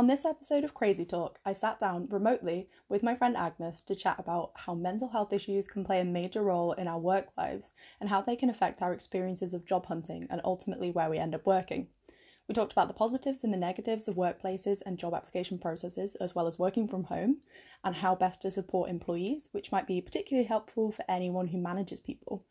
On this episode of Crazy Talk, I sat down remotely with my friend Agnes to chat about how mental health issues can play a major role in our work lives and how they can affect our experiences of job hunting and ultimately where we end up working. We talked about the positives and the negatives of workplaces and job application processes, as well as working from home, and how best to support employees, which might be particularly helpful for anyone who manages people.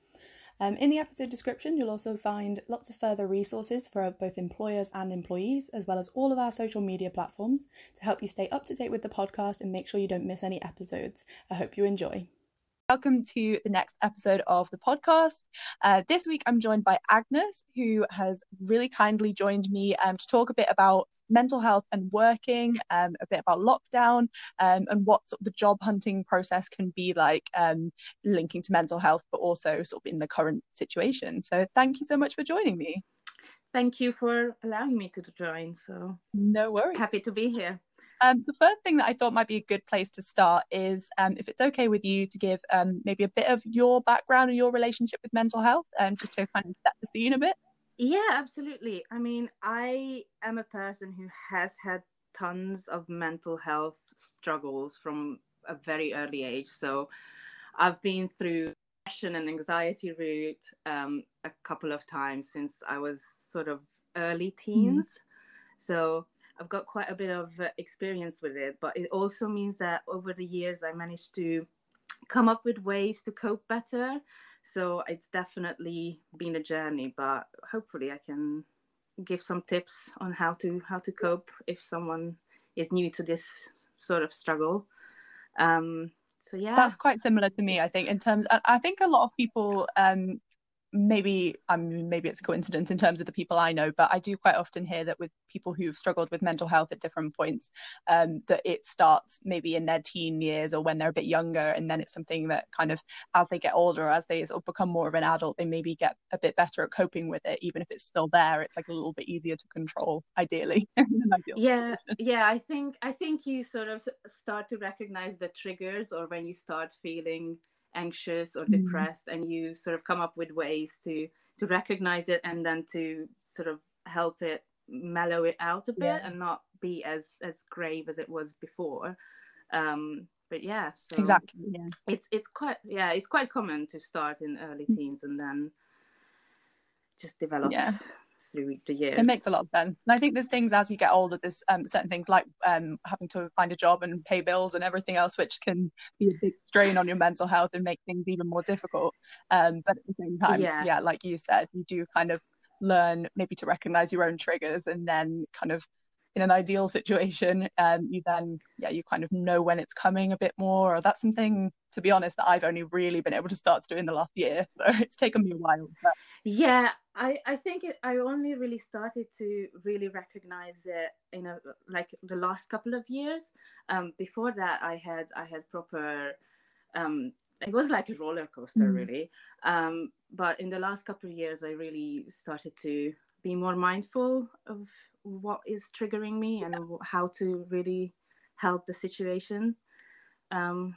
Um, in the episode description, you'll also find lots of further resources for both employers and employees, as well as all of our social media platforms to help you stay up to date with the podcast and make sure you don't miss any episodes. I hope you enjoy. Welcome to the next episode of the podcast. Uh, this week, I'm joined by Agnes, who has really kindly joined me um, to talk a bit about mental health and working, um, a bit about lockdown, um, and what sort of the job hunting process can be like, um, linking to mental health, but also sort of in the current situation. So, thank you so much for joining me. Thank you for allowing me to join. So, no worries. Happy to be here. Um, the first thing that I thought might be a good place to start is um, if it's okay with you to give um, maybe a bit of your background and your relationship with mental health, um, just to kind of set the scene a bit. Yeah, absolutely. I mean, I am a person who has had tons of mental health struggles from a very early age. So I've been through depression and anxiety route um, a couple of times since I was sort of early mm-hmm. teens. Mm-hmm. So I've got quite a bit of uh, experience with it, but it also means that over the years I managed to come up with ways to cope better so it's definitely been a journey but hopefully i can give some tips on how to how to cope if someone is new to this sort of struggle. Um so yeah. That's quite similar to me i think in terms i think a lot of people um maybe I'm maybe it's a coincidence in terms of the people I know, but I do quite often hear that with people who've struggled with mental health at different points, um, that it starts maybe in their teen years or when they're a bit younger, and then it's something that kind of as they get older, as they sort of become more of an adult, they maybe get a bit better at coping with it, even if it's still there. It's like a little bit easier to control, ideally. yeah, yeah. I think I think you sort of start to recognize the triggers, or when you start feeling anxious or mm-hmm. depressed mm. and you sort of come up with ways to to recognize it and then to sort of help it mellow it out a bit yeah. and not be as as grave as it was before um but yeah so exactly yeah it's it's quite yeah it's quite common to start in early mm. teens and then just develop yeah through the years. It makes a lot of sense. And I think there's things as you get older, there's um, certain things like um, having to find a job and pay bills and everything else, which can be a big strain on your mental health and make things even more difficult. Um, but at the same time, yeah. yeah, like you said, you do kind of learn maybe to recognize your own triggers and then kind of in an ideal situation um, you then yeah you kind of know when it's coming a bit more or that's something to be honest that i've only really been able to start to do in the last year so it's taken me a while but... yeah i i think it, i only really started to really recognize it in a like the last couple of years um, before that i had i had proper um, it was like a roller coaster mm. really um, but in the last couple of years i really started to be more mindful of what is triggering me and how to really help the situation. Um,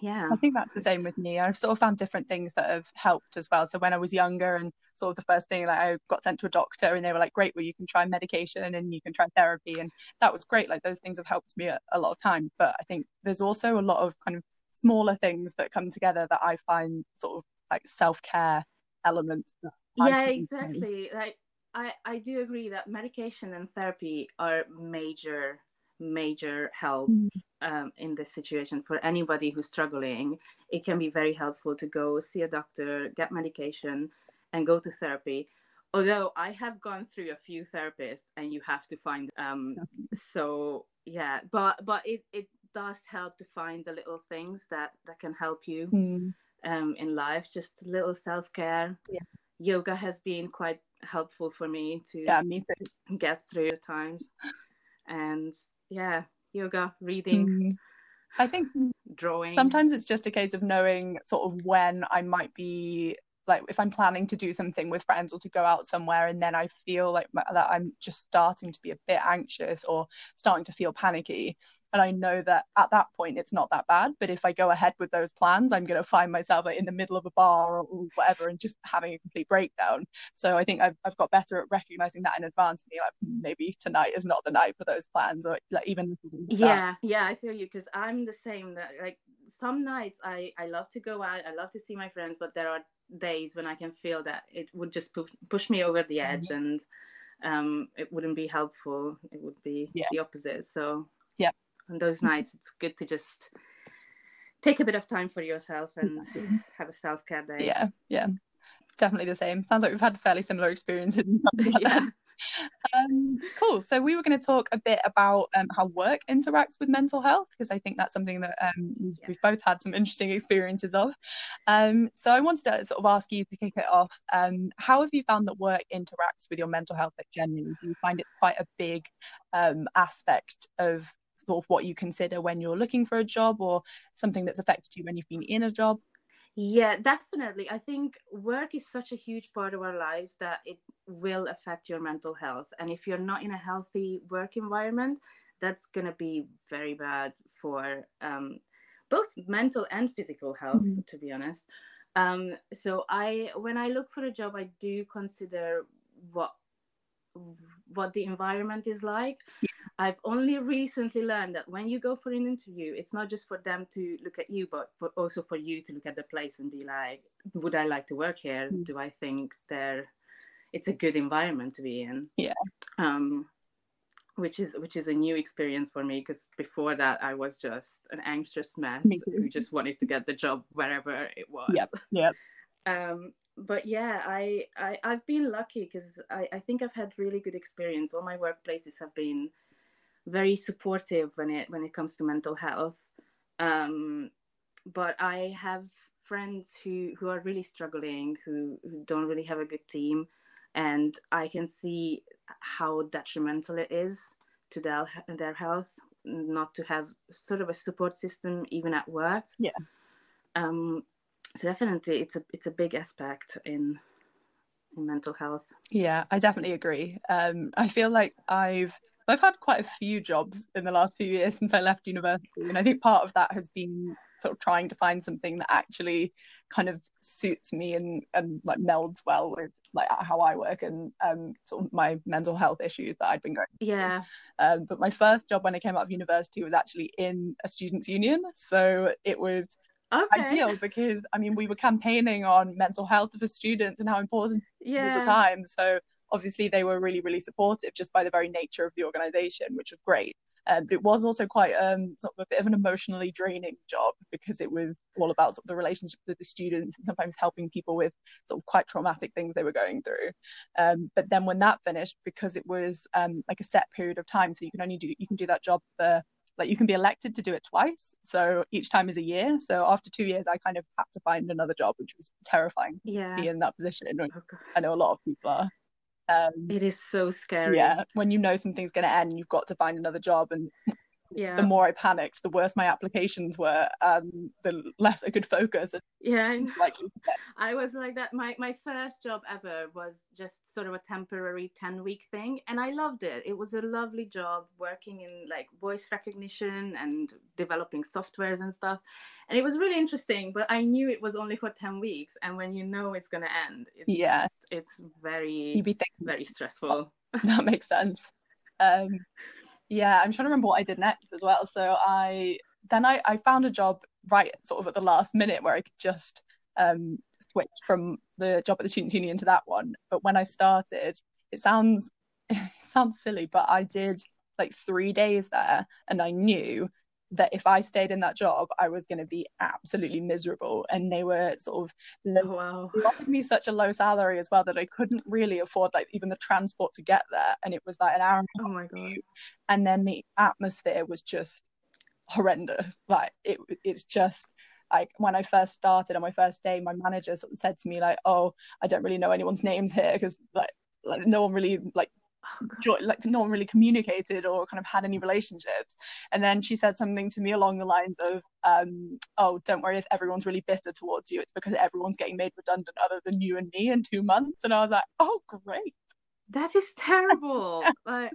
yeah. I think that's the same with me. I've sort of found different things that have helped as well. So when i was younger and sort of the first thing like i got sent to a doctor and they were like great well you can try medication and you can try therapy. And that was great. Like those things have helped me a, a lot of time. But i think there's also a lot of kind of smaller things that come together that i find sort of like self-care elements yeah exactly. like I, I do agree that medication and therapy are major major help. Mm. Um, in this situation for anybody who's struggling it can be very helpful to go see a doctor get medication and go to therapy although i have gone through a few therapists and you have to find um so yeah but but it, it does help to find the little things that that can help you mm. um in life just little self-care yeah. yoga has been quite helpful for me to yeah, me get through times. And yeah, yoga, reading. Mm. I think drawing. Sometimes it's just a case of knowing sort of when I might be like if I'm planning to do something with friends or to go out somewhere and then I feel like that I'm just starting to be a bit anxious or starting to feel panicky and I know that at that point it's not that bad but if I go ahead with those plans I'm going to find myself in the middle of a bar or whatever and just having a complete breakdown. So I think I've, I've got better at recognizing that in advance and like hmm, maybe tonight is not the night for those plans or like even yeah yeah I feel you because I'm the same that like some nights I I love to go out I love to see my friends but there are days when I can feel that it would just push, push me over the edge mm-hmm. and um, it wouldn't be helpful. It would be yeah. the opposite. So yeah, on those nights, it's good to just take a bit of time for yourself and mm-hmm. have a self care day. Yeah, yeah, definitely the same. Sounds like we've had fairly similar experiences. yeah. Um, cool. So we were going to talk a bit about um, how work interacts with mental health because I think that's something that um, yeah. we've both had some interesting experiences of. Um, so I wanted to sort of ask you to kick it off. Um, how have you found that work interacts with your mental health generally? Do you find it quite a big um, aspect of sort of what you consider when you're looking for a job or something that's affected you when you've been in a job? Yeah, definitely. I think work is such a huge part of our lives that it will affect your mental health. And if you're not in a healthy work environment, that's going to be very bad for um, both mental and physical health, mm-hmm. to be honest. Um, so I, when I look for a job, I do consider what what the environment is like. I've only recently learned that when you go for an interview, it's not just for them to look at you, but, but also for you to look at the place and be like, would I like to work here? Mm. Do I think there it's a good environment to be in? Yeah. Um, which is which is a new experience for me because before that I was just an anxious mess who just wanted to get the job wherever it was. Yep. Yep. Um, but yeah, I, I I've been lucky because I, I think I've had really good experience. All my workplaces have been very supportive when it when it comes to mental health. Um, but I have friends who who are really struggling, who who don't really have a good team, and I can see how detrimental it is to their their health not to have sort of a support system even at work. Yeah. Um, so definitely, it's a it's a big aspect in in mental health. Yeah, I definitely agree. Um, I feel like I've I've had quite a few jobs in the last few years since I left university, and I think part of that has been sort of trying to find something that actually kind of suits me and and like melds well with like how I work and um sort of my mental health issues that I'd been going. Through. Yeah. Um, but my first job when I came out of university was actually in a students' union, so it was okay. ideal because I mean we were campaigning on mental health for students and how important yeah. at the time. So obviously they were really really supportive just by the very nature of the organization which was great. Um, but it was also quite um, sort of a bit of an emotionally draining job because it was all about sort of the relationship with the students and sometimes helping people with sort of quite traumatic things they were going through. Um, but then when that finished, because it was um, like a set period of time, so you can only do you can do that job for like you can be elected to do it twice so each time is a year. So after two years i kind of had to find another job which was terrifying yeah. be in that position oh, i know a lot of people are um, it is so scary. Yeah, when you know something's going to end, you've got to find another job, and yeah. the more I panicked, the worse my applications were, and the less I could focus. Yeah, like I was like that. My my first job ever was just sort of a temporary ten week thing, and I loved it. It was a lovely job working in like voice recognition and developing softwares and stuff, and it was really interesting. But I knew it was only for ten weeks, and when you know it's gonna end, it's yeah, just, it's very you be thinking, very stressful. That makes sense. Um, yeah, I'm trying to remember what I did next as well. So I then I, I found a job right sort of at the last minute where I could just um, switch from the job at the Students' Union to that one. But when I started, it sounds it sounds silly, but I did like three days there, and I knew that if I stayed in that job, I was going to be absolutely miserable. And they were sort of oh, wow. offering me such a low salary as well that I couldn't really afford like even the transport to get there. And it was like an hour. oh my god! And then the atmosphere was just horrendous. Like it, it's just like when I first started on my first day, my manager sort of said to me like, "Oh, I don't really know anyone's names here because like, like no one really like like no one really communicated or kind of had any relationships. And then she said something to me along the lines of, um, "Oh, don't worry if everyone's really bitter towards you. It's because everyone's getting made redundant other than you and me in two months." And I was like, "Oh, great." That is terrible. like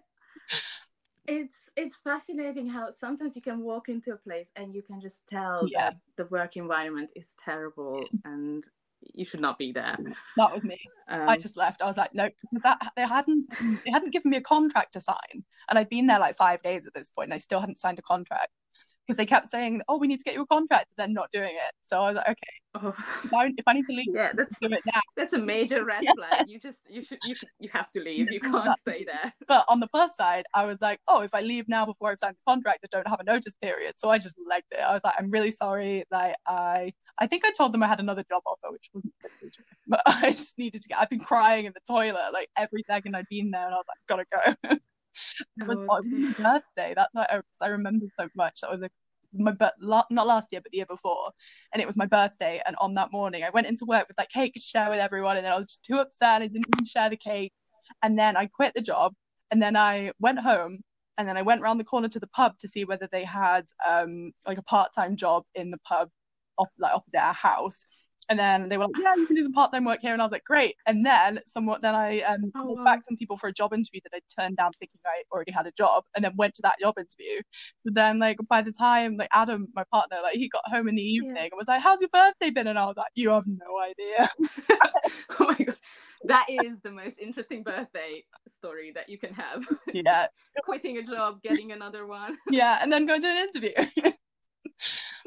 it's it's fascinating how sometimes you can walk into a place and you can just tell yeah. that the work environment is terrible and you should not be there. Not with me. Um, I just left. I was like, no, that they hadn't they hadn't given me a contract to sign, and I'd been there like five days at this point, and I still hadn't signed a contract because they kept saying, "Oh, we need to get you a contract," and then not doing it. So I was like, "Okay, oh. if, I, if, I, need to leave, yeah, that's do it now." That's a major red yeah. flag. You just you should you you have to leave. You can't stay there. But on the plus side, I was like, "Oh, if I leave now before I've signed the contract, I don't have a notice period." So I just legged it. I was like, "I'm really sorry." Like I I think I told them I had another job offer, which wasn't but I just needed to get. I've been crying in the toilet like every second I'd been there, and I was like, "Gotta go." it was, oh, my birthday. That's what I, I remember so much. That was a my but not last year but the year before. And it was my birthday. And on that morning I went into work with like cake to share with everyone. And then I was just too upset. I didn't even share the cake. And then I quit the job. And then I went home. And then I went around the corner to the pub to see whether they had um like a part-time job in the pub off like opposite our house and then they were like, "Yeah, you can do some part-time work here," and I was like, "Great." And then somewhat, then I um oh, wow. back some people for a job interview that I turned down, thinking I already had a job, and then went to that job interview. So then, like by the time like Adam, my partner, like he got home in the evening yeah. and was like, "How's your birthday been?" And I was like, "You have no idea." oh my god, that is the most interesting birthday story that you can have. Yeah, quitting a job, getting another one. yeah, and then going to an interview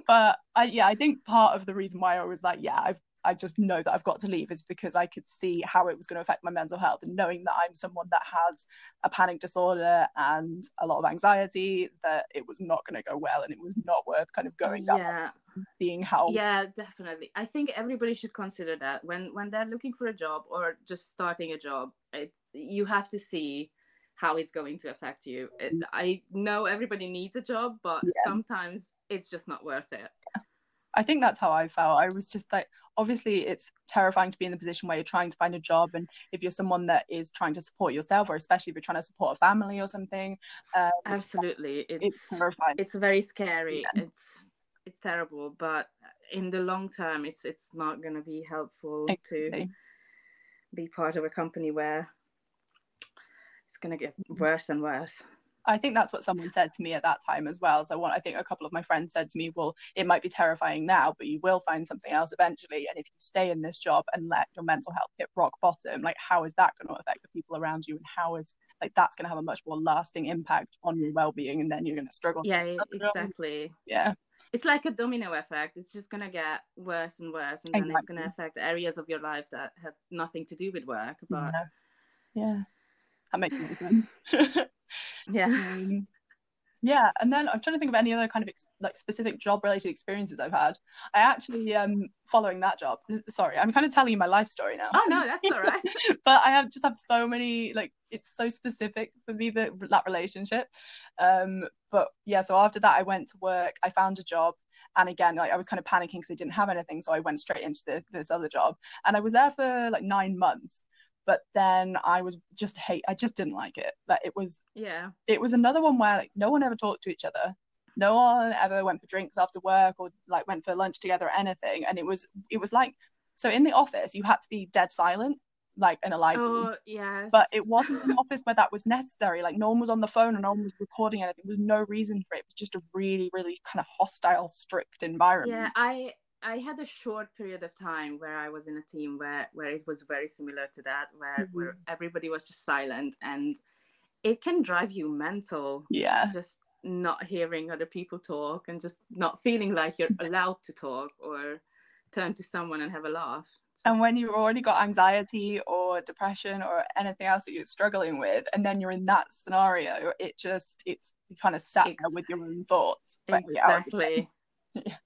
but I, yeah, I think part of the reason why I was like, yeah, I've I just know that I've got to leave is because I could see how it was going to affect my mental health and knowing that I'm someone that has a panic disorder and a lot of anxiety that it was not going to go well and it was not worth kind of going down yeah. seeing how yeah definitely. I think everybody should consider that. When when they're looking for a job or just starting a job it, you have to see how it's going to affect you it, I know everybody needs a job but yeah. sometimes it's just not worth it. I think that's how I felt. I was just like, obviously, it's terrifying to be in the position where you're trying to find a job, and if you're someone that is trying to support yourself, or especially if you're trying to support a family or something. Um, Absolutely, it's, it's terrifying. It's very scary. Yeah. It's it's terrible, but in the long term, it's it's not going to be helpful exactly. to be part of a company where going to get mm-hmm. worse and worse. I think that's what someone said to me at that time as well. So I think a couple of my friends said to me, well, it might be terrifying now, but you will find something else eventually. And if you stay in this job and let your mental health hit rock bottom, like how is that going to affect the people around you? And how is like that's going to have a much more lasting impact on your well-being and then you're going to struggle. Yeah, exactly. Yeah. It's like a domino effect. It's just going to get worse and worse. And then exactly. it's going to affect areas of your life that have nothing to do with work. But yeah, yeah. That makes sense. yeah. Um, yeah and then i'm trying to think of any other kind of ex- like specific job related experiences i've had. I actually um following that job sorry i'm kind of telling you my life story now. Oh no that's all right. But i have just have so many like it's so specific for me that that relationship. Um but yeah so after that i went to work i found a job and again like i was kind of panicking because i didn't have anything so i went straight into the, this other job. And i was there for like nine months but then I was just hate I just didn't like it. That it was yeah. it was another one where like no one ever talked to each other. No one ever went for drinks after work or like went for lunch together or anything. And it was it was like so in the office you had to be dead silent like in a library. Oh yeah but it wasn't an office where that was necessary. Like no one was on the phone and no one was recording anything. There was no reason for it. It was just a really really kind of hostile strict environment. Yeah i I had a short period of time where I was in a team where where it was very similar to that, where mm-hmm. where everybody was just silent, and it can drive you mental. Yeah. Just not hearing other people talk and just not feeling like you're allowed to talk or turn to someone and have a laugh. And when you've already got anxiety or depression or anything else that you're struggling with, and then you're in that scenario, it just it's you kind of sat there with your own thoughts. Exactly. yeah.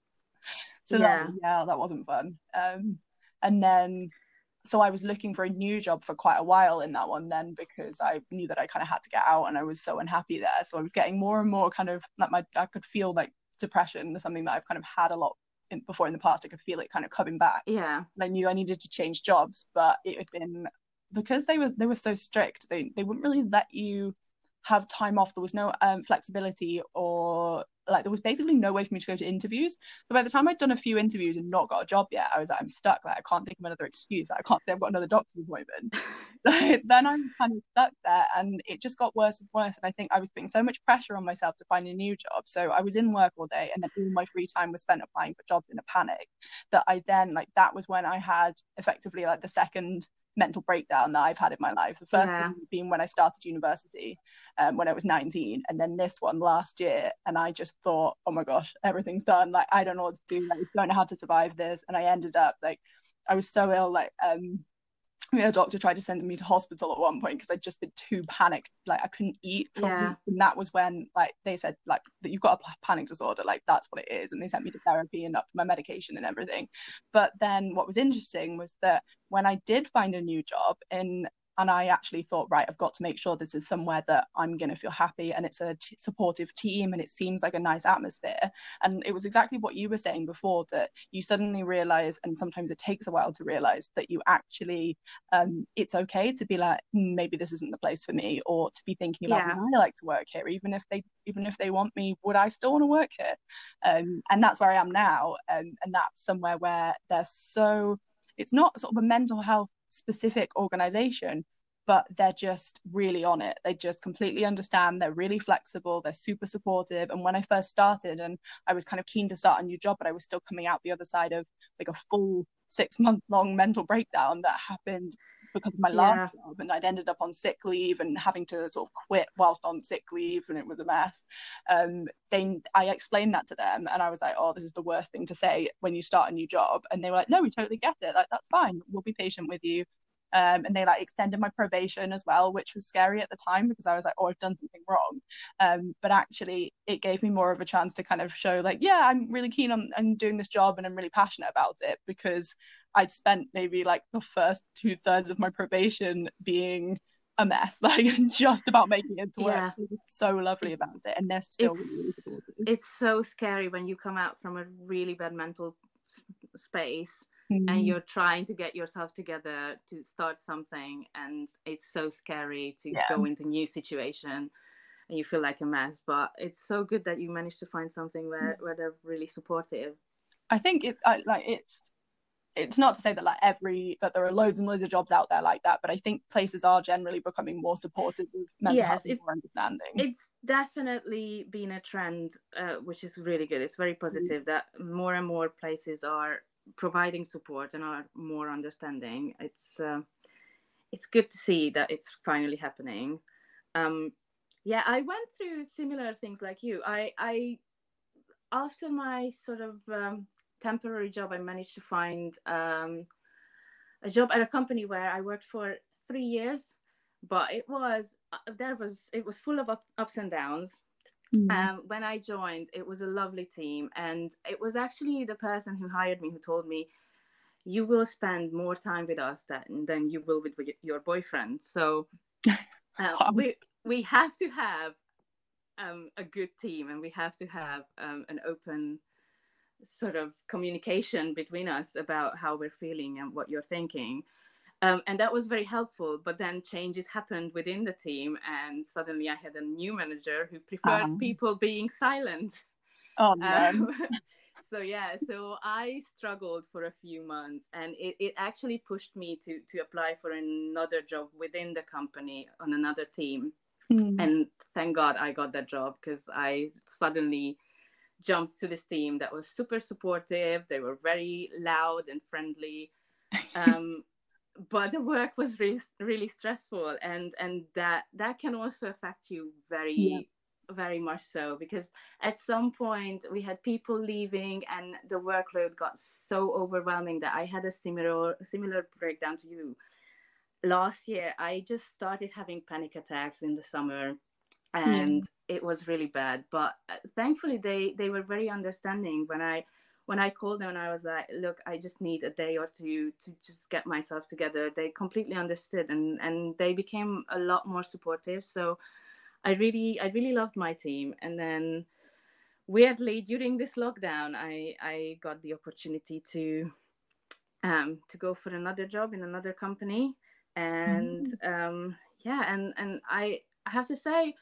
So yeah, that, yeah, that wasn't fun. Um, and then so I was looking for a new job for quite a while in that one then because I knew that I kind of had to get out and I was so unhappy there. So I was getting more and more kind of like my I could feel like depression is something that I've kind of had a lot in, before in the past. I could feel it kind of coming back. Yeah. And I knew I needed to change jobs, but it had been because they were they were so strict, they they wouldn't really let you have time off. There was no um, flexibility or like there was basically no way for me to go to interviews. So by the time I'd done a few interviews and not got a job yet, I was like, I'm stuck. Like I can't think of another excuse. Like, I can't. I've got another doctor's appointment. like, then I'm kind of stuck there, and it just got worse and worse. And I think I was putting so much pressure on myself to find a new job. So I was in work all day, and then all my free time was spent applying for jobs in a panic. That I then like that was when I had effectively like the second mental breakdown that I've had in my life. The first yeah. one being when I started university, um, when I was 19, and then this one last year. And I just thought, oh my gosh, everything's done. Like I don't know what to do. Like I don't know how to survive this. And I ended up like I was so ill. Like um, a doctor tried to send me to hospital at one point because I'd just been too panicked. Like I couldn't eat. yeah. And that was when like they said like that you've got a panic disorder. Like that's what it is. And they sent me to therapy and up my medication and everything. But then what was interesting was that when I did find a new job in and I actually thought, right, I've got to make sure this is somewhere that I'm going to feel happy and it's a t- supportive team and it seems like a nice atmosphere. And it was exactly what you were saying before that you suddenly realize, and sometimes it takes a while to realize that you actually, um, it's okay to be like, hmm, maybe this isn't the place for me, or to be thinking about, yeah. I like to work here, even if they, even if they want me, would I still want to work here? Um, and that's where I am now, um, and that's somewhere where they're so. It's not sort of a mental health specific organization but they're just really on it. They just completely understand they're really flexible they're super supportive. And when i first started and i was kind of keen to start a new job but i was still coming out the other side of like a full six month long mental breakdown that happened because of my last yeah. job and I'd ended up on sick leave and having to sort of quit whilst on sick leave and it was a mess. Um, they I explained that to them and I was like, oh, this is the worst thing to say when you start a new job. And they were like, no, we totally get it. Like that's fine. We'll be patient with you. Um, and they like extended my probation as well, which was scary at the time because I was like, oh, I've done something wrong. Um, but actually, it gave me more of a chance to kind of show, like, yeah, I'm really keen on, on doing this job and I'm really passionate about it because I'd spent maybe like the first two thirds of my probation being a mess, like just about making it to work. Yeah. So lovely about it, and they're still it's. It's so scary when you come out from a really bad mental space mm-hmm. and you're trying to get yourself together to start something and it's so scary to yeah. go into new situation and you feel like a mess but it's so good that you managed to find something where, where they're really supportive i think it I, like it's it's not to say that like every that there are loads and loads of jobs out there like that but i think places are generally becoming more supportive of mental yes, health more understanding it's definitely been a trend uh, which is really good it's very positive mm-hmm. that more and more places are providing support and are more understanding. It's uh, it's good to see that it's finally happening. Um, yeah, I went through similar things like you. I I after my sort of um, temporary job, I managed to find um, a job at a company where I worked for three years, but it was uh, there was it was full of up, ups and downs Mm. Um, when I joined, it was a lovely team, and it was actually the person who hired me who told me, "You will spend more time with us than than you will with your boyfriend." So uh, we we have to have um, a good team, and we have to have um, an open sort of communication between us about how we're feeling and what you're thinking. Um, and that was very helpful. But then changes happened within the team, and suddenly I had a new manager who preferred um. people being silent. Oh no. Um, so yeah, so I struggled for a few months, and it, it actually pushed me to to apply for another job within the company on another team. Mm. And thank God I got that job because I suddenly jumped to this team that was super supportive. They were very loud and friendly. Um, but the work was really really stressful and and that that can also affect you very yeah. very much so because at some point we had people leaving and the workload got so overwhelming that i had a similar similar breakdown to you last year i just started having panic attacks in the summer and yeah. it was really bad but uh, thankfully they they were very understanding when i when I called them and I was like, look, I just need a day or two to just get myself together, they completely understood and, and they became a lot more supportive. So I really, I really loved my team. And then weirdly during this lockdown, I, I got the opportunity to, um, to go for another job in another company. and mm-hmm. um, yeah, and and I I have to say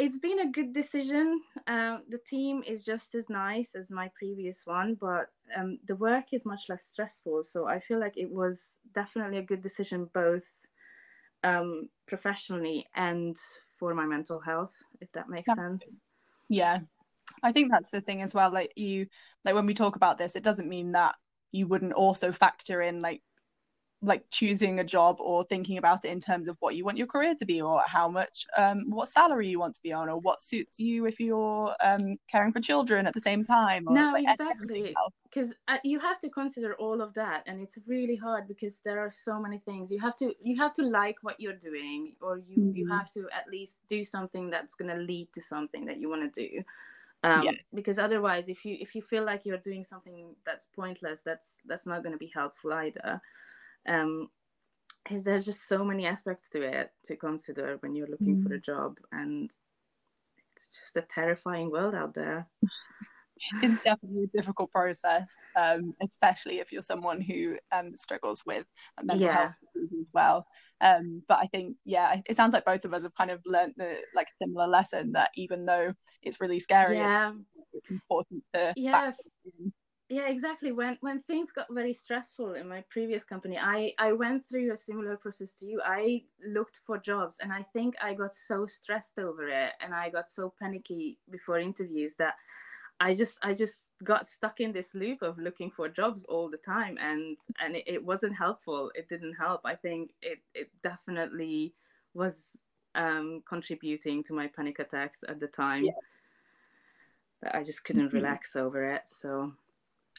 it's been a good decision. Um, the team is just as nice as my previous one, but um, the work is much less stressful. So I feel like it was definitely a good decision, both um, professionally and for my mental health, if that makes yeah. sense. Yeah, I think that's the thing as well. Like you, like when we talk about this, it doesn't mean that you wouldn't also factor in like like choosing a job or thinking about it in terms of what you want your career to be or how much um what salary you want to be on or what suits you if you're um caring for children at the same time or, no like, exactly. because uh, you have to consider all of that and it's really hard because there are so many things. You have to you have to like what you're doing or you mm-hmm. you have to at least do something that's going to lead to something that you want to do. Um, yeah. because otherwise if you if you feel like you're doing something that's pointless that's that's not going to be helpful either um, is there's just so many aspects to it to consider when you're looking mm. for a job and it's just a terrifying world out there it's definitely a difficult process um, especially if you're someone who um, struggles with mental yeah. health as well um, but i think yeah it sounds like both of us have kind of learned the like a similar lesson that even though it's really scary yeah. it's important to yeah yeah exactly. When when things got very stressful in my previous company i i went through a similar process to you. I looked for jobs and i think i got so stressed over it and i got so panicky before interviews that i just i just got stuck in this loop of looking for jobs all the time and and it, it wasn't helpful. It didn't help. I think it it definitely was um contributing to my panic attacks at the time. Yeah. but i just couldn't mm-hmm. relax over it so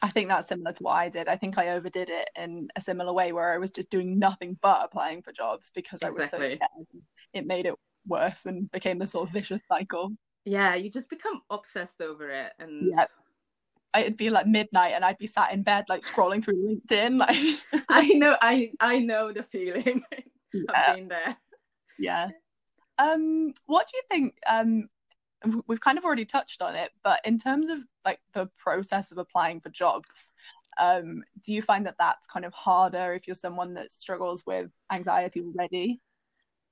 I think that's similar to what I did. I think I overdid it in a similar way where I was just doing nothing but applying for jobs because exactly. I was so scared. It made it worse and became this sort of vicious cycle. Yeah, you just become obsessed over it and yeah. It'd be like midnight and I'd be sat in bed like scrolling through LinkedIn like I know I I know the feeling yeah. of being there. Yeah. Um what do you think um we've kind of already touched on it, but in terms of like the process of applying for jobs, um, do you find that that's kind of harder if you're someone that struggles with anxiety already?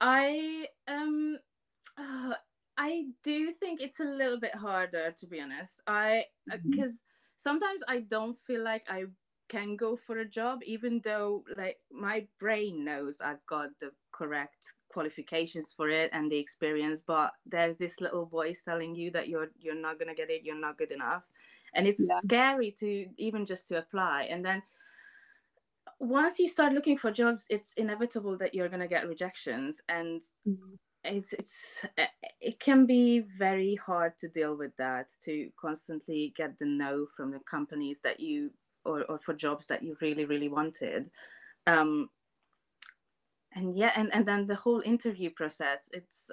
I um, uh, I do think it's a little bit harder to be honest. I because uh, mm-hmm. sometimes I don't feel like I can go for a job even though like my brain knows I've got the correct qualifications for it and the experience but there's this little voice telling you that you're you're not going to get it you're not good enough and it's yeah. scary to even just to apply and then once you start looking for jobs it's inevitable that you're going to get rejections and mm-hmm. it's it's it can be very hard to deal with that to constantly get the no from the companies that you or, or for jobs that you really really wanted um, and yeah and, and then the whole interview process it's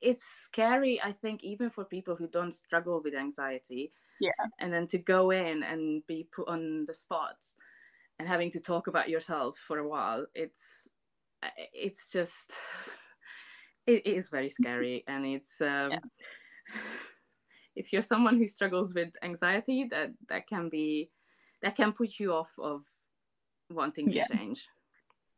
it's scary i think even for people who don't struggle with anxiety yeah and then to go in and be put on the spot and having to talk about yourself for a while it's it's just it is very scary and it's um, yeah. if you're someone who struggles with anxiety that that can be that can put you off of wanting to yeah. change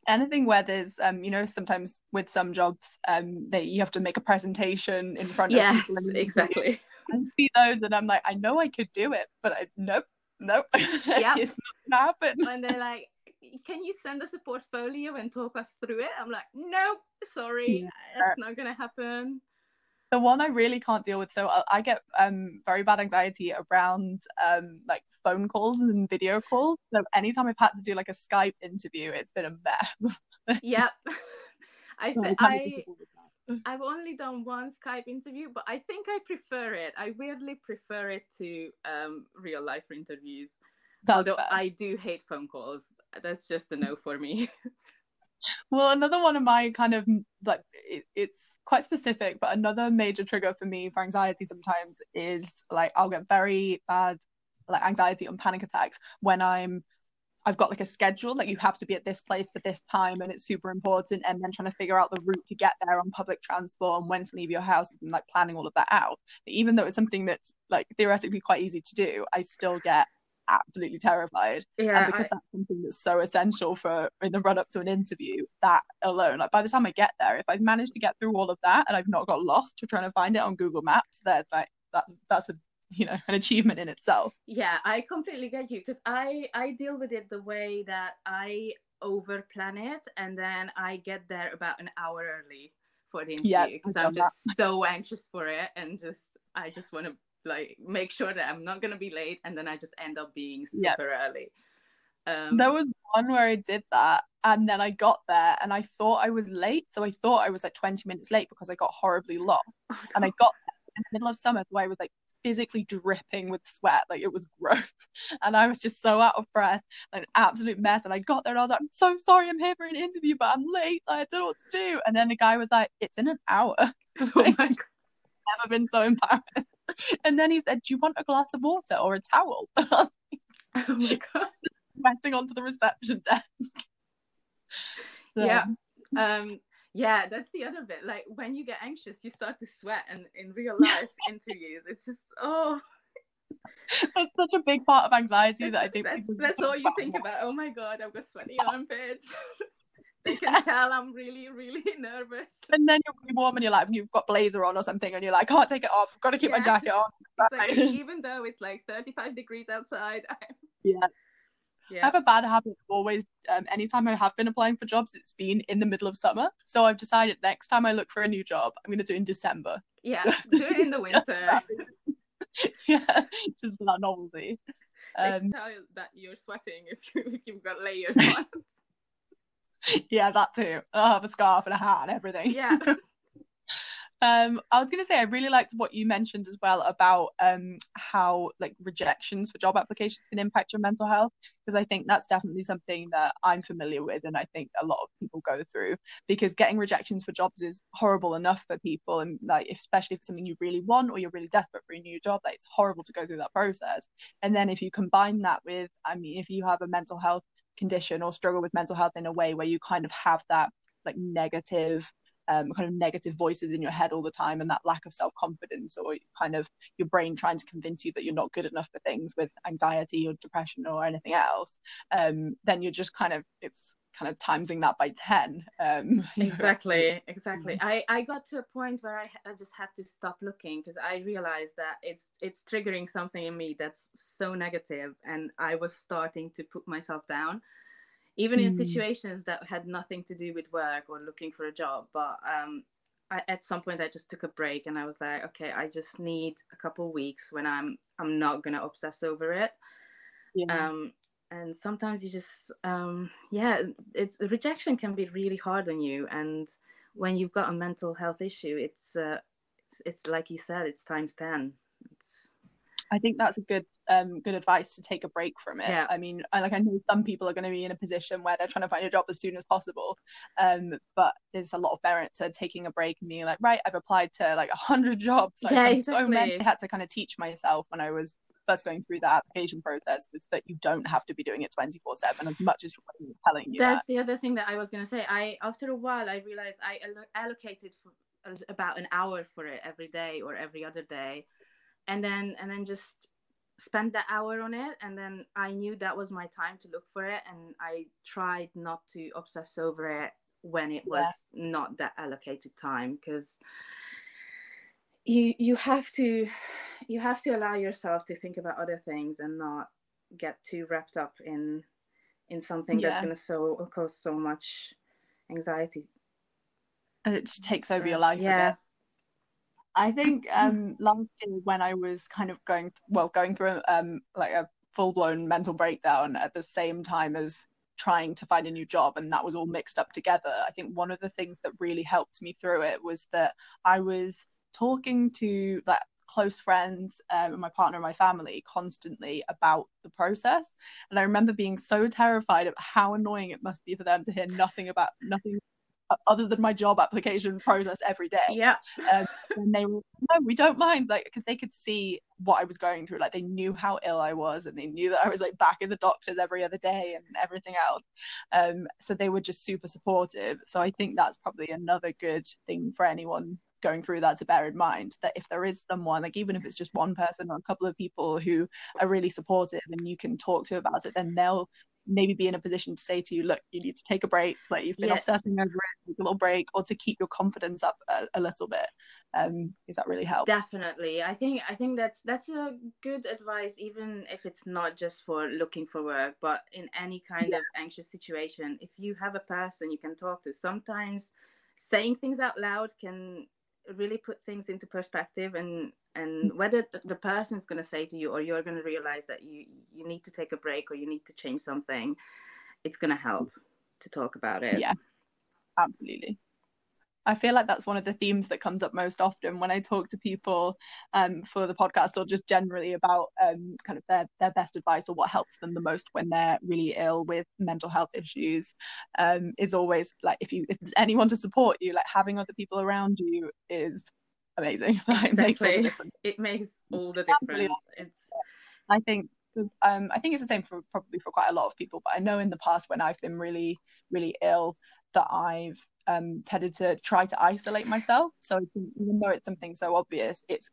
anything where there's um you know sometimes with some jobs um that you have to make a presentation in front yes, of yes exactly. I see those and I'm like I know I could do it but I nope nope. Yeah it's not gonna happen. When they're like can you send us a portfolio and talk us through it? I'm like nope sorry yeah. that's not gonna happen the one I really can't deal with. So I, I get um very bad anxiety around um like phone calls and video calls. So anytime I've had to do like a Skype interview, it's been a mess. yep. I th- I I've only done one Skype interview, but I think I prefer it. I weirdly prefer it to um real life interviews. That's Although fair. I do hate phone calls. That's just a no for me. well another one of my kind of like it, it's quite specific but another major trigger for me for anxiety sometimes is like i'll get very bad like anxiety and panic attacks when i'm I've got like a schedule, like you have to be at this place for this time and it's super important. And then trying to figure out the route to get there on public transport and when to leave your house and like planning all of that out. But even though it's something that's like theoretically quite easy to do, I still get absolutely terrified. Yeah, and because I, that's something that's so essential for in the run up to an interview, that alone, like by the time I get there, if I've managed to get through all of that and I've not got lost to trying to find it on Google Maps, then like that's that's a you know an achievement in itself. Yeah, I completely get you because I I deal with it the way that I over plan it and then I get there about an hour early for the interview because I'm just that. so anxious for it and just I just want to like make sure that I'm not gonna be late and then I just end up being super yep. early. Um, there was one where I did that and then I got there and I thought I was late. So I thought I was like 20 minutes late because I got horribly lost. Oh, and I got in the middle of summer where I was like physically dripping with sweat. Like it was gross. And I was just so out of breath, like an absolute mess. And I got there and I was like, I'm so sorry, I'm here for an interview, but I'm late. Like, I don't know what to do. And then the guy was like, It's in an hour. oh my God. Never been so embarrassed. And then he said, Do you want a glass of water or a towel? oh my God. Sweating onto the reception desk. So. Yeah. Um, yeah that's the other bit like when you get anxious you start to sweat and in real life interviews it's just oh that's such a big part of anxiety that I think that's, that's all you think about. Oh my god, I've got sweaty armpits. They can tell I'm really, really nervous. And then you're really warm and you're like, you've got blazer on or something, and you're like, I can't take it off. I've got to keep yeah. my jacket on. Exactly. Even though it's like 35 degrees outside. yeah. Yeah. I have a bad habit of always, um, anytime I have been applying for jobs, it's been in the middle of summer. So I've decided next time I look for a new job, I'm going to do it in December. Yeah, do it in the winter. yeah, just for that novelty. Um, tell that you're sweating if, you, if you've got layers on. yeah, that too. I'll have a scarf and a hat and everything. Yeah. Um, I was going to say I really liked what you mentioned as well about um, how like rejections for job applications can impact your mental health because I think that's definitely something that I'm familiar with and I think a lot of people go through because getting rejections for jobs is horrible enough for people and like especially if it's something you really want or you're really desperate for a new job like it's horrible to go through that process and then if you combine that with I mean if you have a mental health condition or struggle with mental health in a way where you kind of have that like negative um, kind of negative voices in your head all the time and that lack of self-confidence or kind of your brain trying to convince you that you're not good enough for things with anxiety or depression or anything else um, then you're just kind of it's kind of timesing that by 10 um, exactly exactly. Mm-hmm. I, I got to a point where I, I just had to stop looking because i realized that it's it's triggering something in me that's so negative and i was starting to put myself down even in mm. situations that had nothing to do with work or looking for a job but um, I, at some point i just took a break and i was like okay i just need a couple weeks when i'm i'm not gonna obsess over it yeah. um, and sometimes you just um, yeah it's rejection can be really hard on you and when you've got a mental health issue it's uh, it's, it's like you said it's times 10 it's... i think that's a good um, good advice to take a break from it. Yeah. I mean, I, like I know some people are going to be in a position where they're trying to find a job as soon as possible, um, but there's a lot of parents are taking a break and being like, right, I've applied to like a hundred jobs. I've yeah, exactly. so many. I had to kind of teach myself when I was first going through that application process was that you don't have to be doing it 24 7 as much as you're telling you that's that. the other thing that i was going to say i after a while i realized i allocated about an hour for it every day or every other day and then and then just spend that hour on it and then i knew that was my time to look for it and i tried not to obsess over it when it was yeah. not that allocated time because you you have to you have to allow yourself to think about other things and not get too wrapped up in in something yeah. that's going to so cause so much anxiety and it just takes over your life yeah I think um, last year when I was kind of going well going through um, like a full blown mental breakdown at the same time as trying to find a new job and that was all mixed up together. I think one of the things that really helped me through it was that I was talking to like close friends um, and my partner and my family constantly about the process and i remember being so terrified of how annoying it must be for them to hear nothing about nothing other than my job application process every day. Yeah. Um, and they were, no, we don't mind. Like, cause they could see what I was going through. Like, they knew how ill I was and they knew that I was like back in the doctors every other day and everything else. Um, so they were just super supportive. So I think that's probably another good thing for anyone going through that to bear in mind that if there is someone like even if it's just one person or a couple of people who are really supportive and you can talk to about it then they'll maybe be in a position to say to you look you need to take a break like you've been yeah. obsessing over it take a little break or to keep your confidence up a, a little bit um is that really help definitely i think i think that's that's a good advice even if it's not just for looking for work but in any kind yeah. of anxious situation if you have a person you can talk to sometimes saying things out loud can really put things into perspective and and whether the person is going to say to you or you're going to realize that you you need to take a break or you need to change something it's going to help to talk about it. Yeah. Absolutely I feel like that's one of the themes that comes up most often when I talk to people um, for the podcast or just generally about um, kind of their, their best advice or what helps them the most when they're really ill with mental health issues um, is always like if you if there's anyone to support you like having other people around you is amazing. Exactly. it makes all the difference. It makes all the difference. It's I think um, I think it's the same for probably for quite a lot of people, but I know in the past when I've been really, really ill that I've um, tended to try to isolate myself. So even though it's something so obvious, it's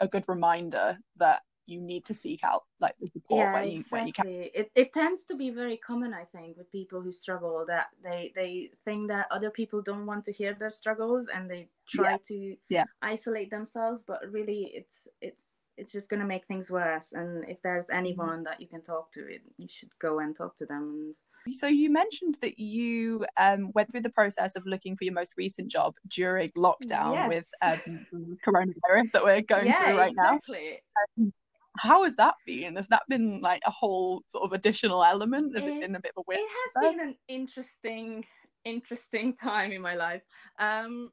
a good reminder that you need to seek out like the support yeah, when you exactly. when you can. It, it tends to be very common, I think, with people who struggle that they they think that other people don't want to hear their struggles and they try yeah. to yeah. isolate themselves, but really it's it's it's just going to make things worse. And if there's mm-hmm. anyone mm-hmm. that you can talk to, it, you should go and talk to them. So you mentioned that you um, went through the process of looking for your most recent job during lockdown yes. with um, coronavirus that we're going yeah, through right exactly. now. Um, how has that been? Has that been like a whole sort of additional element? Has it, it been a bit of a weird? It has been an interesting, interesting time in my life. Um,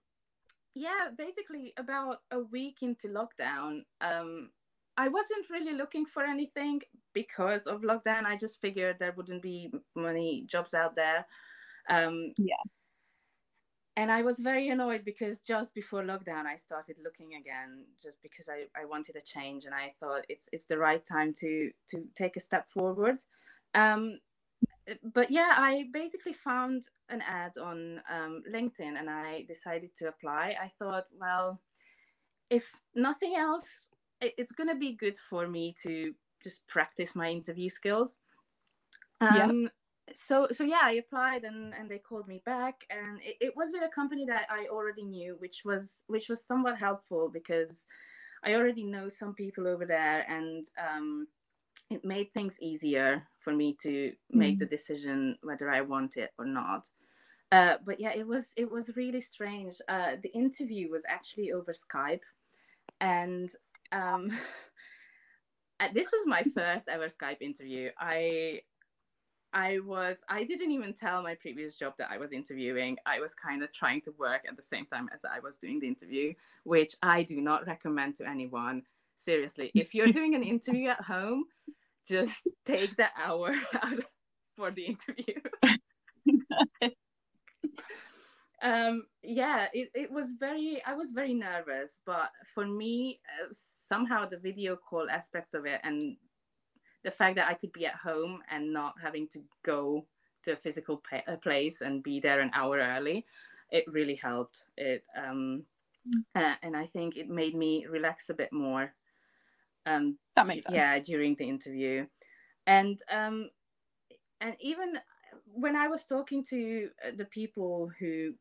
yeah, basically about a week into lockdown, um, I wasn't really looking for anything because of lockdown. I just figured there wouldn't be many jobs out there. Um, yeah. And I was very annoyed because just before lockdown, I started looking again, just because I, I wanted a change, and I thought it's it's the right time to to take a step forward. Um, but yeah, I basically found an ad on um, LinkedIn, and I decided to apply. I thought, well, if nothing else, it's going to be good for me to just practice my interview skills. Um, yeah. So so yeah, I applied and, and they called me back, and it, it was with a company that I already knew, which was which was somewhat helpful because I already know some people over there, and um, it made things easier for me to make mm. the decision whether I want it or not. Uh, but yeah, it was it was really strange. Uh, the interview was actually over Skype, and um, this was my first ever Skype interview. I I was I didn't even tell my previous job that I was interviewing. I was kind of trying to work at the same time as I was doing the interview, which I do not recommend to anyone. Seriously, if you're doing an interview at home, just take the hour out for the interview. Um yeah it, it was very i was very nervous but for me uh, somehow the video call aspect of it and the fact that i could be at home and not having to go to a physical pa- place and be there an hour early it really helped. It um mm. uh, and i think it made me relax a bit more um that makes sense. yeah during the interview. And um and even when i was talking to uh, the people who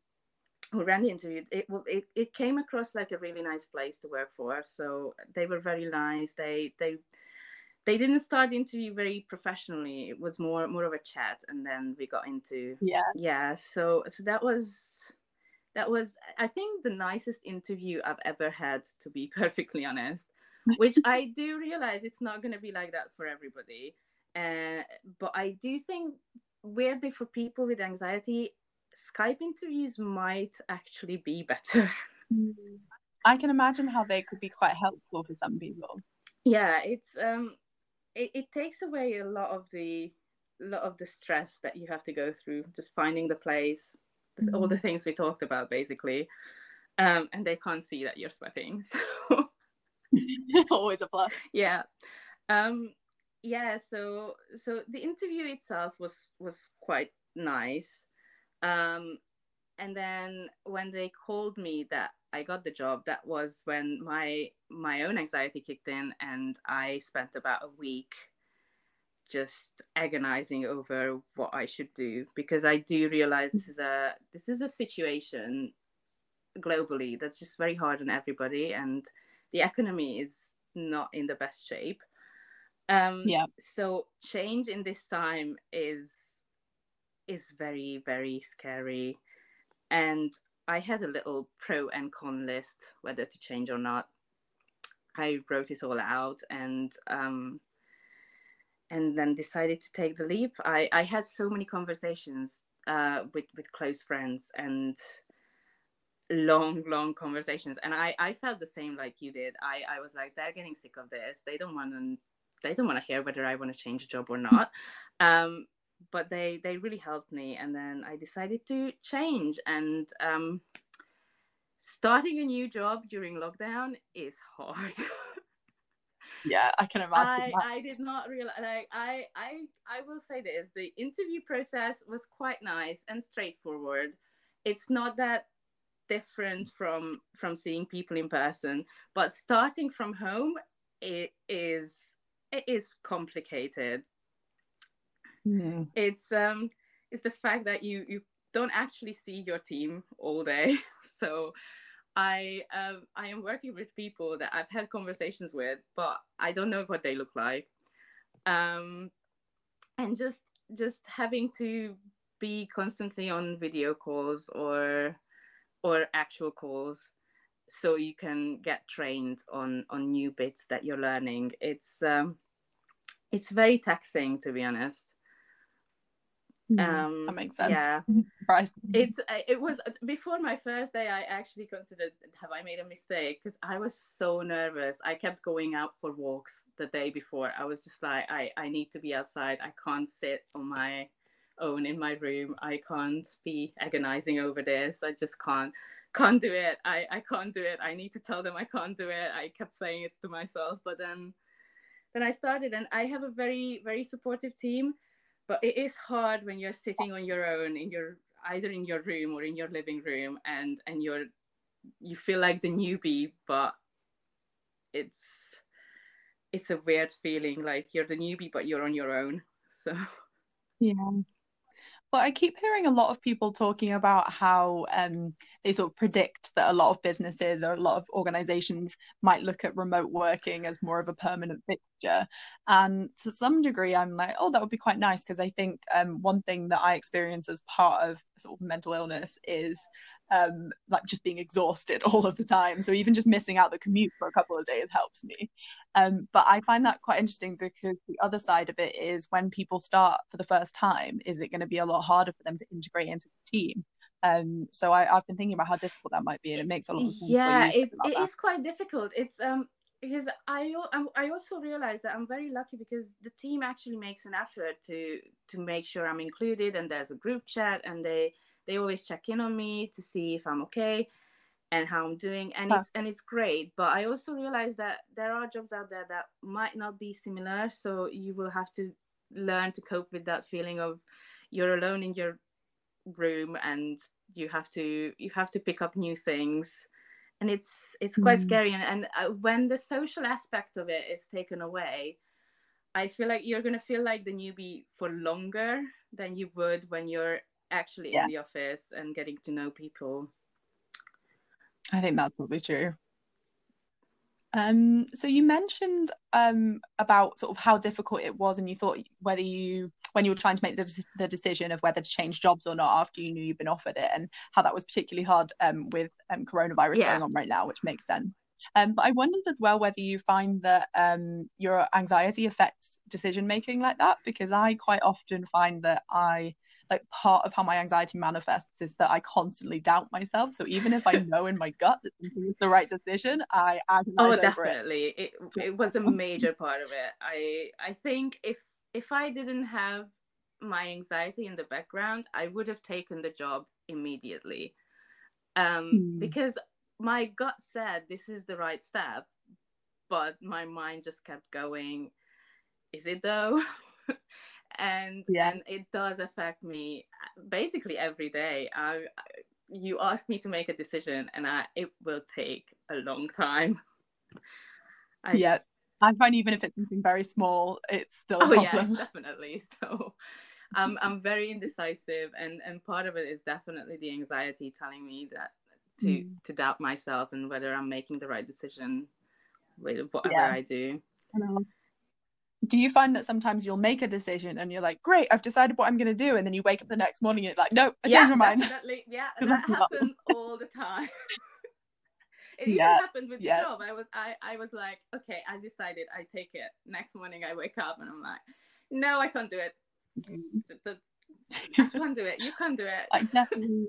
who ran the interview, it, it it came across like a really nice place to work for. So they were very nice. They they they didn't start the interview very professionally. It was more more of a chat, and then we got into yeah yeah. So so that was that was I think the nicest interview I've ever had, to be perfectly honest. Which I do realize it's not going to be like that for everybody. Uh, but I do think weirdly for people with anxiety, Skype interviews might actually be better. I can imagine how they could be quite helpful for some people. Yeah, it's um, it, it takes away a lot of the lot of the stress that you have to go through, just finding the place, mm. all the things we talked about, basically. Um, and they can't see that you're sweating, so it's always a plus. Yeah. Um, yeah. So so the interview itself was was quite nice. Um, and then when they called me that I got the job, that was when my my own anxiety kicked in, and I spent about a week just agonizing over what I should do because I do realize this is a this is a situation globally that's just very hard on everybody, and the economy is not in the best shape. Um, yeah. So change in this time is is very very scary, and I had a little pro and con list whether to change or not. I wrote it all out and um, and then decided to take the leap. I, I had so many conversations uh, with with close friends and long long conversations. And I, I felt the same like you did. I, I was like they're getting sick of this. They don't want to they don't want to hear whether I want to change a job or not. Um, but they they really helped me. And then i decided to change. And um, starting a new job during lockdown is hard. Yeah i can imagine I, I did not realize like i i i will say this. The interview process was quite nice and straightforward. It's not that different from from seeing people in person but starting from home it is it is complicated Mm. It's um it's the fact that you you don't actually see your team all day. So I um I am working with people that I've had conversations with, but I don't know what they look like. Um and just just having to be constantly on video calls or or actual calls so you can get trained on on new bits that you're learning it's um it's very taxing to be honest. Um, that makes sense. Yeah, it's uh, it was uh, before my first day. I actually considered have I made a mistake because I was so nervous. I kept going out for walks the day before. I was just like, I I need to be outside. I can't sit on my own in my room. I can't be agonizing over this. I just can't can't do it. I I can't do it. I need to tell them I can't do it. I kept saying it to myself, but then then I started, and I have a very very supportive team but it is hard when you're sitting on your own in your either in your room or in your living room and and you're you feel like the newbie but it's it's a weird feeling like you're the newbie but you're on your own so. Yeah but I keep hearing a lot of people talking about how um, they sort of predict that a lot of businesses or a lot of organizations might look at remote working as more of a permanent fixture. And to some degree, I'm like, oh, that would be quite nice because I think um, one thing that I experience as part of sort of mental illness is um, like just being exhausted all of the time. So even just missing out the commute for a couple of days helps me. Um, but I find that quite interesting because the other side of it is when people start for the first time, is it going to be a lot harder for them to integrate into the team? Um, so I, have been thinking about how difficult that might be, and it makes a lot of sense. Yeah, it, it is quite difficult. It's um because I I also realize that I'm very lucky because the team actually makes an effort to to make sure I'm included, and there's a group chat, and they they always check in on me to see if I'm okay and how I'm doing and it's and it's great. But I also realize that there are jobs out there that might not be similar so you will have to learn to cope with that feeling of you're alone in your room and you have to you have to pick up new things. And it's it's quite mm. scary. And, and uh, when the social aspect of it is taken away I feel like you're going to feel like the newbie for longer than you would when you're actually yeah. in the office and getting to know people. I think that's probably true. Um, so you mentioned um, about sort of how difficult it was, and you thought whether you, when you were trying to make the, the decision of whether to change jobs or not after you knew you'd been offered it, and how that was particularly hard um, with um, coronavirus yeah. going on right now, which makes sense. Um, but I wondered as well whether you find that um, your anxiety affects decision making like that, because I quite often find that I like part of how my anxiety manifests is that I constantly doubt myself. So even if I know in my gut that something is the right decision, I agonize oh definitely it. it. it was a major part of it. I I think if if I didn't have my anxiety in the background, I would have taken the job immediately. Um, mm. because my gut said this is the right step, but my mind just kept going, is it though? and yeah. and it does affect me basically every day. I, you ask me to make a decision and I, it will take a long time. I yeah. I find even if it's something very small, it's still oh, yeah, definitely. So I'm I'm very indecisive and and part of it is definitely the anxiety telling me that to mm. to doubt myself and whether I'm making the right decision with whatever yeah. I do. Do you find that sometimes you'll make a decision and you're like, great, I've decided what I'm going to do, and then you wake up the next morning and you're like, no, I yeah, changed my mind. Definitely. Yeah, that happens all the time. it even yeah. happened with yeah. the job. I was I I was like, okay, I decided, I take it. Next morning I wake up and I'm like, no, I can't do it. Mm-hmm. I can't do it. You can't do it. I definitely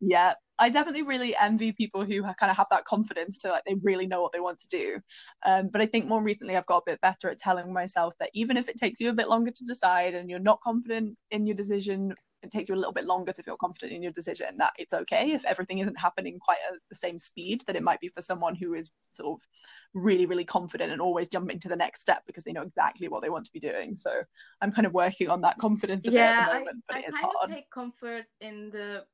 yeah, I definitely really envy people who kind of have that confidence to like they really know what they want to do. Um, but I think more recently I've got a bit better at telling myself that even if it takes you a bit longer to decide and you're not confident in your decision, it takes you a little bit longer to feel confident in your decision. That it's okay if everything isn't happening quite at the same speed that it might be for someone who is sort of really really confident and always jumping to the next step because they know exactly what they want to be doing. So I'm kind of working on that confidence a yeah, bit at the moment, I, but I it's kind hard. of take comfort in the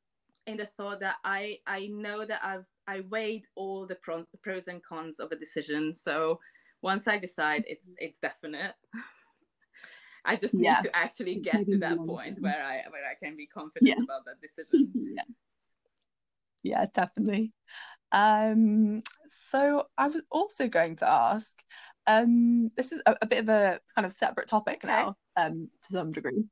in the thought that I I know that I've I weighed all the pro- pros and cons of a decision. So once I decide, it's it's definite. I just need yeah. to actually get to that point where I where I can be confident yeah. about that decision. yeah. Yeah, definitely. Um, so I was also going to ask, um, this is a, a bit of a kind of separate topic okay. now, um, to some degree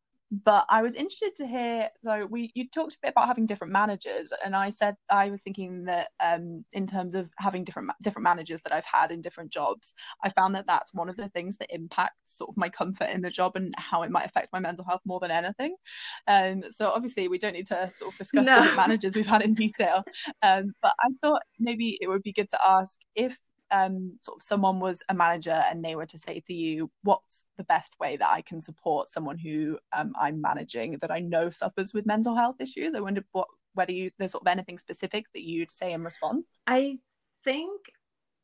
but I was interested to hear. So we you talked a bit about having different managers, and I said I was thinking that um, in terms of having different different managers that I've had in different jobs, I found that that's one of the things that impacts sort of my comfort in the job and how it might affect my mental health more than anything. And um, so obviously we don't need to sort of discuss no. different managers we've had in detail, um, but I thought maybe it would be good to ask if um, sort of someone was a manager and they were to say to you, what's the best way that I can support someone who um, I'm managing that I know suffers with mental health issues? I wonder what whether you there's sort of anything specific that you'd say in response. I think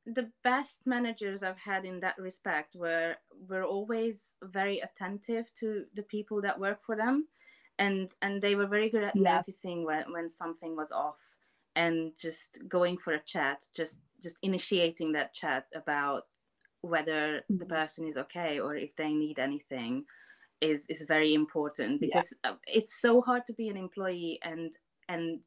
the best managers I've had in that respect were were always very attentive to the people that work for them, and and they were very good at yeah. noticing when when something was off and just going for a chat just just initiating that chat about whether the mm-hmm. person is okay or if they need anything is is very important because yeah. it's so hard to be an employee and and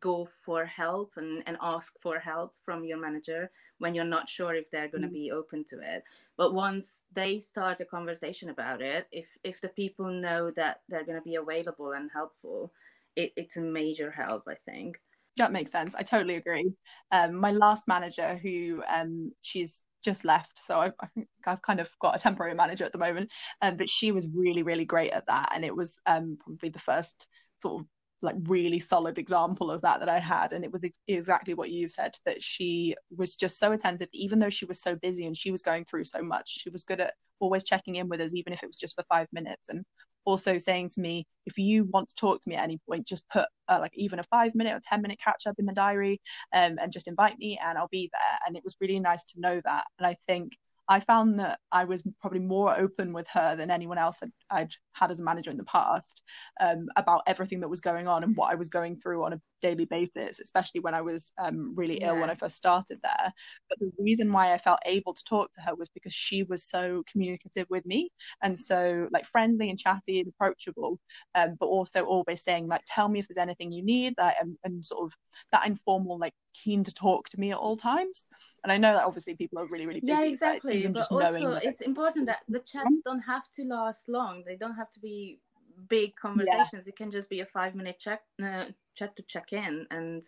go for help and, and ask for help from your manager when you're not sure if they're going to mm. be open to it but once they start a conversation about it if if the people know that they're going to be available and helpful it, it's a major help i think that makes sense. I totally agree. Um, my last manager, who um, she's just left, so I, I think I've kind of got a temporary manager at the moment, um, but she was really, really great at that, and it was um, probably the first sort of like really solid example of that that I had, and it was ex- exactly what you said that she was just so attentive, even though she was so busy and she was going through so much. She was good at always checking in with us, even if it was just for five minutes, and also saying to me, if you want to talk to me at any point, just put uh, like even a five minute or 10 minute catch up in the diary um, and just invite me and I'll be there. And it was really nice to know that. And I think I found that I was probably more open with her than anyone else I'd, I'd had as a manager in the past um, about everything that was going on and what I was going through on a daily basis, especially when I was um, really yeah. ill when I first started there. But the reason why I felt able to talk to her was because she was so communicative with me and so like friendly and chatty and approachable, um, but also always saying like, "Tell me if there's anything you need," like, and, and sort of that informal like keen to talk to me at all times. And I know that obviously people are really really busy. Yeah, exactly. But, but also, it's important that the chats don't have to last long. They don't have to be big conversations. Yeah. It can just be a five minute check uh, chat to check in, and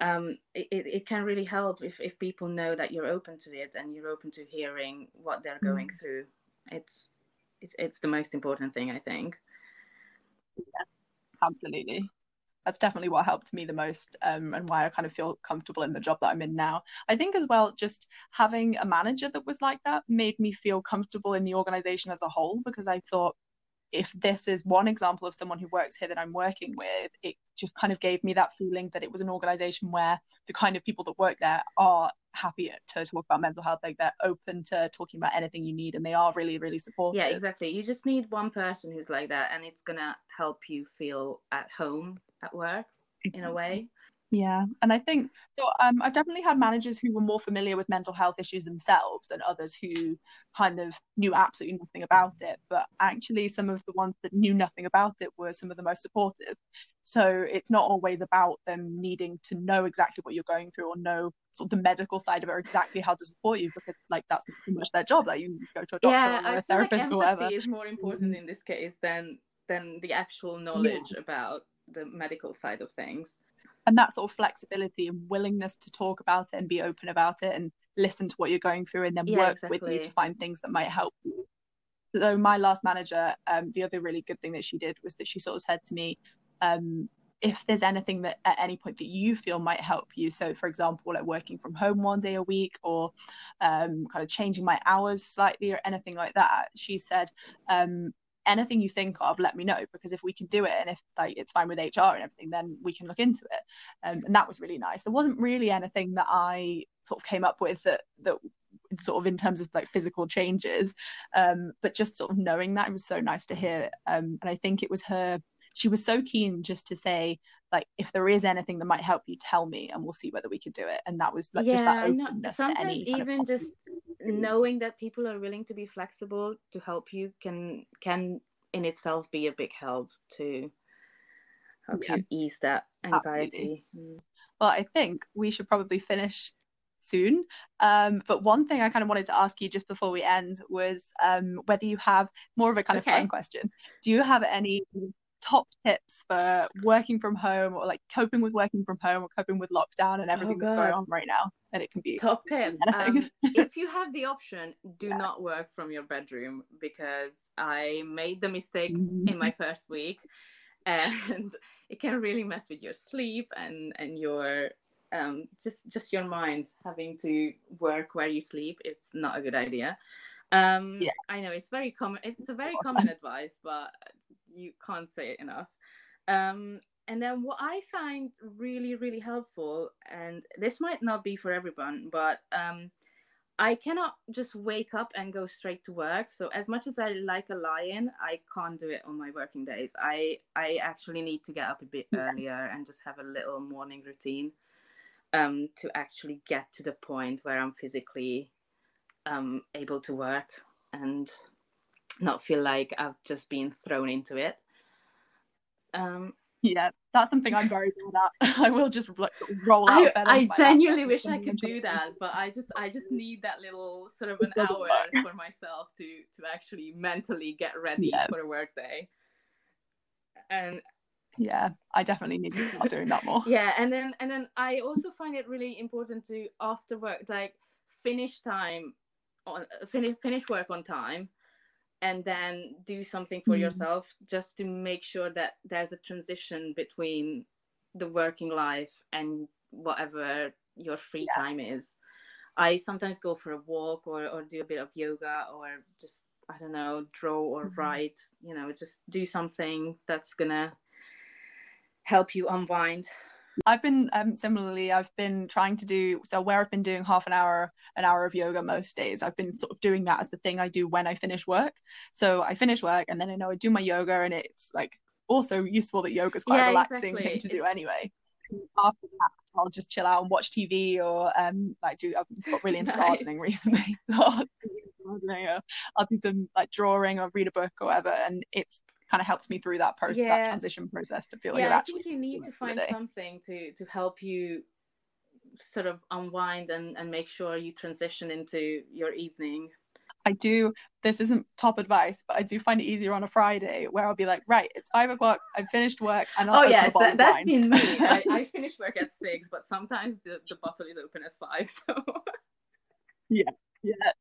um, it, it can really help if, if people know that you're open to it and you're open to hearing what they're going mm. through. It's it's it's the most important thing, I think. Yeah, absolutely. That's definitely what helped me the most, um, and why I kind of feel comfortable in the job that I'm in now. I think as well, just having a manager that was like that made me feel comfortable in the organization as a whole because I thought if this is one example of someone who works here that I'm working with, it just kind of gave me that feeling that it was an organization where the kind of people that work there are happy to talk about mental health. Like they're open to talking about anything you need and they are really really supportive. yeah exactly. You just need one person who's like that and it's gonna help you feel at home at work in a way. Yeah, and I think so. Um, I've definitely had managers who were more familiar with mental health issues themselves, and others who kind of knew absolutely nothing about it. But actually, some of the ones that knew nothing about it were some of the most supportive. So it's not always about them needing to know exactly what you're going through or know sort of the medical side of it or exactly how to support you because like that's pretty much their job. Like you go to a doctor yeah, or a I therapist like or whatever. is more important in this case than than the actual knowledge yeah. about the medical side of things and that sort of flexibility and willingness to talk about it and be open about it and listen to what you're going through and then yeah, work exactly. with you to find things that might help you so my last manager um, the other really good thing that she did was that she sort of said to me um, if there's anything that at any point that you feel might help you so for example like working from home one day a week or um, kind of changing my hours slightly or anything like that she said um, anything you think of, let me know because if we can do it and if like it's fine with HR and everything, then we can look into it. Um, and that was really nice. There wasn't really anything that I sort of came up with that that sort of in terms of like physical changes, um, but just sort of knowing that it was so nice to hear. Um, and I think it was her. She was so keen just to say like if there is anything that might help you, tell me and we'll see whether we could do it. And that was like yeah, just that openness to any even just knowing that people are willing to be flexible to help you can can in itself be a big help to help yeah. you ease that anxiety. Mm. Well, I think we should probably finish soon. Um, but one thing I kind of wanted to ask you just before we end was um, whether you have more of a kind okay. of fun question. Do you have any top tips for working from home or like coping with working from home or coping with lockdown and everything oh, that's going on right now and it can be top tips um, if you have the option do yeah. not work from your bedroom because i made the mistake mm-hmm. in my first week and it can really mess with your sleep and and your um just just your mind having to work where you sleep it's not a good idea um yeah. i know it's very common it's a very common advice but you can't say it enough. Um, and then what I find really, really helpful, and this might not be for everyone, but um, I cannot just wake up and go straight to work. So as much as I like a lion, I can't do it on my working days. I I actually need to get up a bit earlier and just have a little morning routine um, to actually get to the point where I'm physically um, able to work and not feel like I've just been thrown into it. Um, yeah, that's something I'm very good at. I will just like roll out. I, I genuinely wish I could do that, but I just I just need that little sort of an hour work. for myself to to actually mentally get ready yeah. for a work day. And yeah, I definitely need to start doing that more. yeah, and then and then I also find it really important to after work like finish time on finish finish work on time and then do something for mm. yourself just to make sure that there's a transition between the working life and whatever your free yeah. time is i sometimes go for a walk or, or do a bit of yoga or just i don't know draw or mm-hmm. write you know just do something that's gonna help you unwind I've been um, similarly. I've been trying to do so where I've been doing half an hour, an hour of yoga most days. I've been sort of doing that as the thing I do when I finish work. So I finish work and then I know I do my yoga, and it's like also useful that yoga is quite yeah, a relaxing exactly. thing to do anyway. After that, I'll just chill out and watch TV or um like do. I've got really into nice. gardening recently. I'll do some like drawing or read a book or whatever, and it's kind of helps me through that process, yeah. that transition process to feel like yeah, I think you need to find something to to help you sort of unwind and and make sure you transition into your evening. I do. This isn't top advice, but I do find it easier on a Friday where I'll be like, right, it's five o'clock. I've finished work, and I'll oh yes, that, has been me. I, I finish work at six, but sometimes the, the bottle is open at five. So yeah, yeah,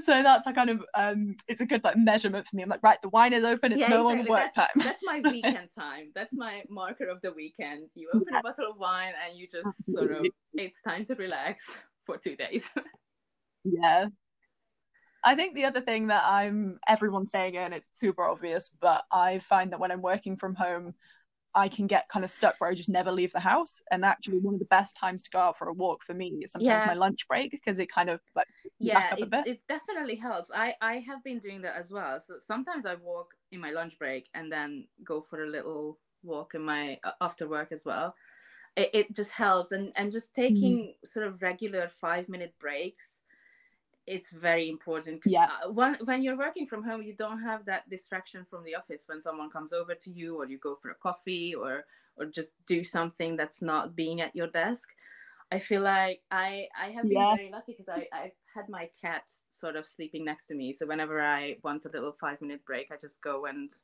so that's a kind of um it's a good like measurement for me. I'm like right the wine is open. It's yeah, no exactly. longer work that's, time. that's my weekend time. That's my marker of the weekend. You open yeah. a bottle of wine and you just sort of it's time to relax for two days. Yeah. I think the other thing that I'm everyone's saying and it's super obvious, but I find that when I'm working from home, I can get kind of stuck where I just never leave the house. And actually, one of the best times to go out for a walk for me is sometimes yeah. my lunch break because it kind of like yeah, it, it definitely helps. I I have been doing that as well. So sometimes I walk in my lunch break and then go for a little walk in my uh, after work as well. it, it just helps and and just Mm-hmm. taking sort of regular five minute breaks it's very important. Yeah. uh, when, when you're working from home you don't have that distraction from the office when someone comes over to you or you go for a coffee or or just do something that's not being at your desk i feel like i i have been Yeah. very lucky because i I've had my cat sort of sleeping next to me so whenever i want a little five minute break i just go and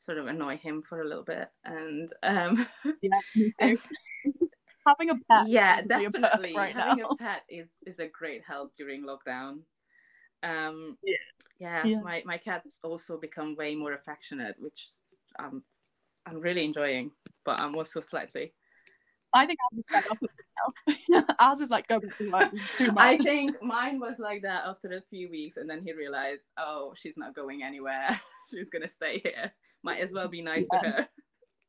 sort of annoy him for a little bit and um Yeah, too. Having a pet. yeah would be a perk definitely right having now. a pet is is a great help during lockdown um Yeah. yeah, Yeah. my my cat's also become way more affectionate which um i'm really enjoying but i'm also slightly I think I'm fed up with. Ours is like go back to work. Too much. i think mine was like that after a few weeks and then he realized oh she's not going anywhere she's gonna stay here might as well be nice Yeah. to her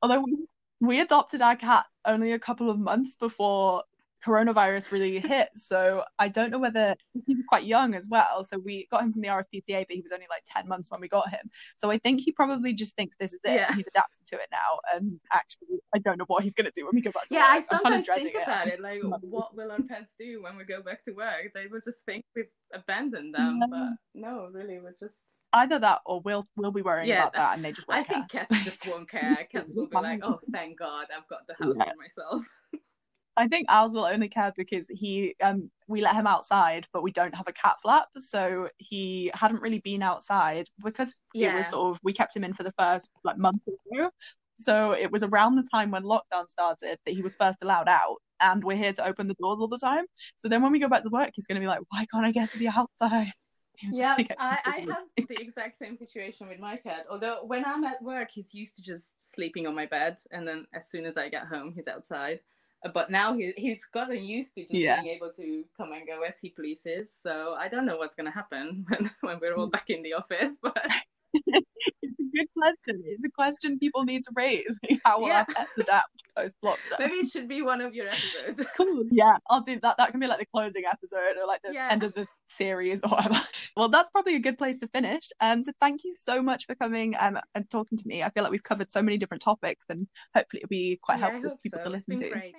Although we, we adopted our cat only a couple of months before coronavirus really hit, so I don't know whether he was quite young as well. So we got him from the RSPCA, but he was only like ten months when we got him. So I think he probably just thinks this is it. Yeah. He's adapted to it now, and actually, I don't know what he's gonna do when we go back to yeah i work. I'm kind of sometimes dreading think it. about it like what will our pets do when we go back to work they will just think we've abandoned them Yeah. but no really we're just Either that, or we'll we'll be worrying Yeah, about that, and they just I won't care. think cats just won't care. Cats will be like, "Oh, thank God, I've got the house Yeah. for myself." I think ours will only care because he um we let him outside, but we don't have a cat flap, so he hadn't really been outside because it was sort of we kept him in for the first like month or so. So it was around the time when lockdown started that he was first allowed out, and we're here to open the doors all the time. So then when we go back to work, he's gonna be like, "Why can't I get to the outside?" Yeah, I, I have the exact same situation with my cat. Although when I'm at work, he's used to just sleeping on my bed, and then as soon as I get home, he's outside. Uh, But now he he's gotten used to just Yeah. being able to come and go as he pleases. So I don't know what's gonna happen when, when we're all back in the office. But it's a good question. It's a question people need to raise. How will Yeah. our pets adapt post lockdown? maybe it should be one of your episodes. Cool. Yeah, I'll do that. That can be like the closing episode or like the Yeah. end of the series or whatever. Well, that's probably a good place to finish. Um, so thank you so much for coming um, and talking to me. I feel like we've covered so many different topics, and hopefully it'll be quite Yeah, helpful for people so. to It's listen been to. great.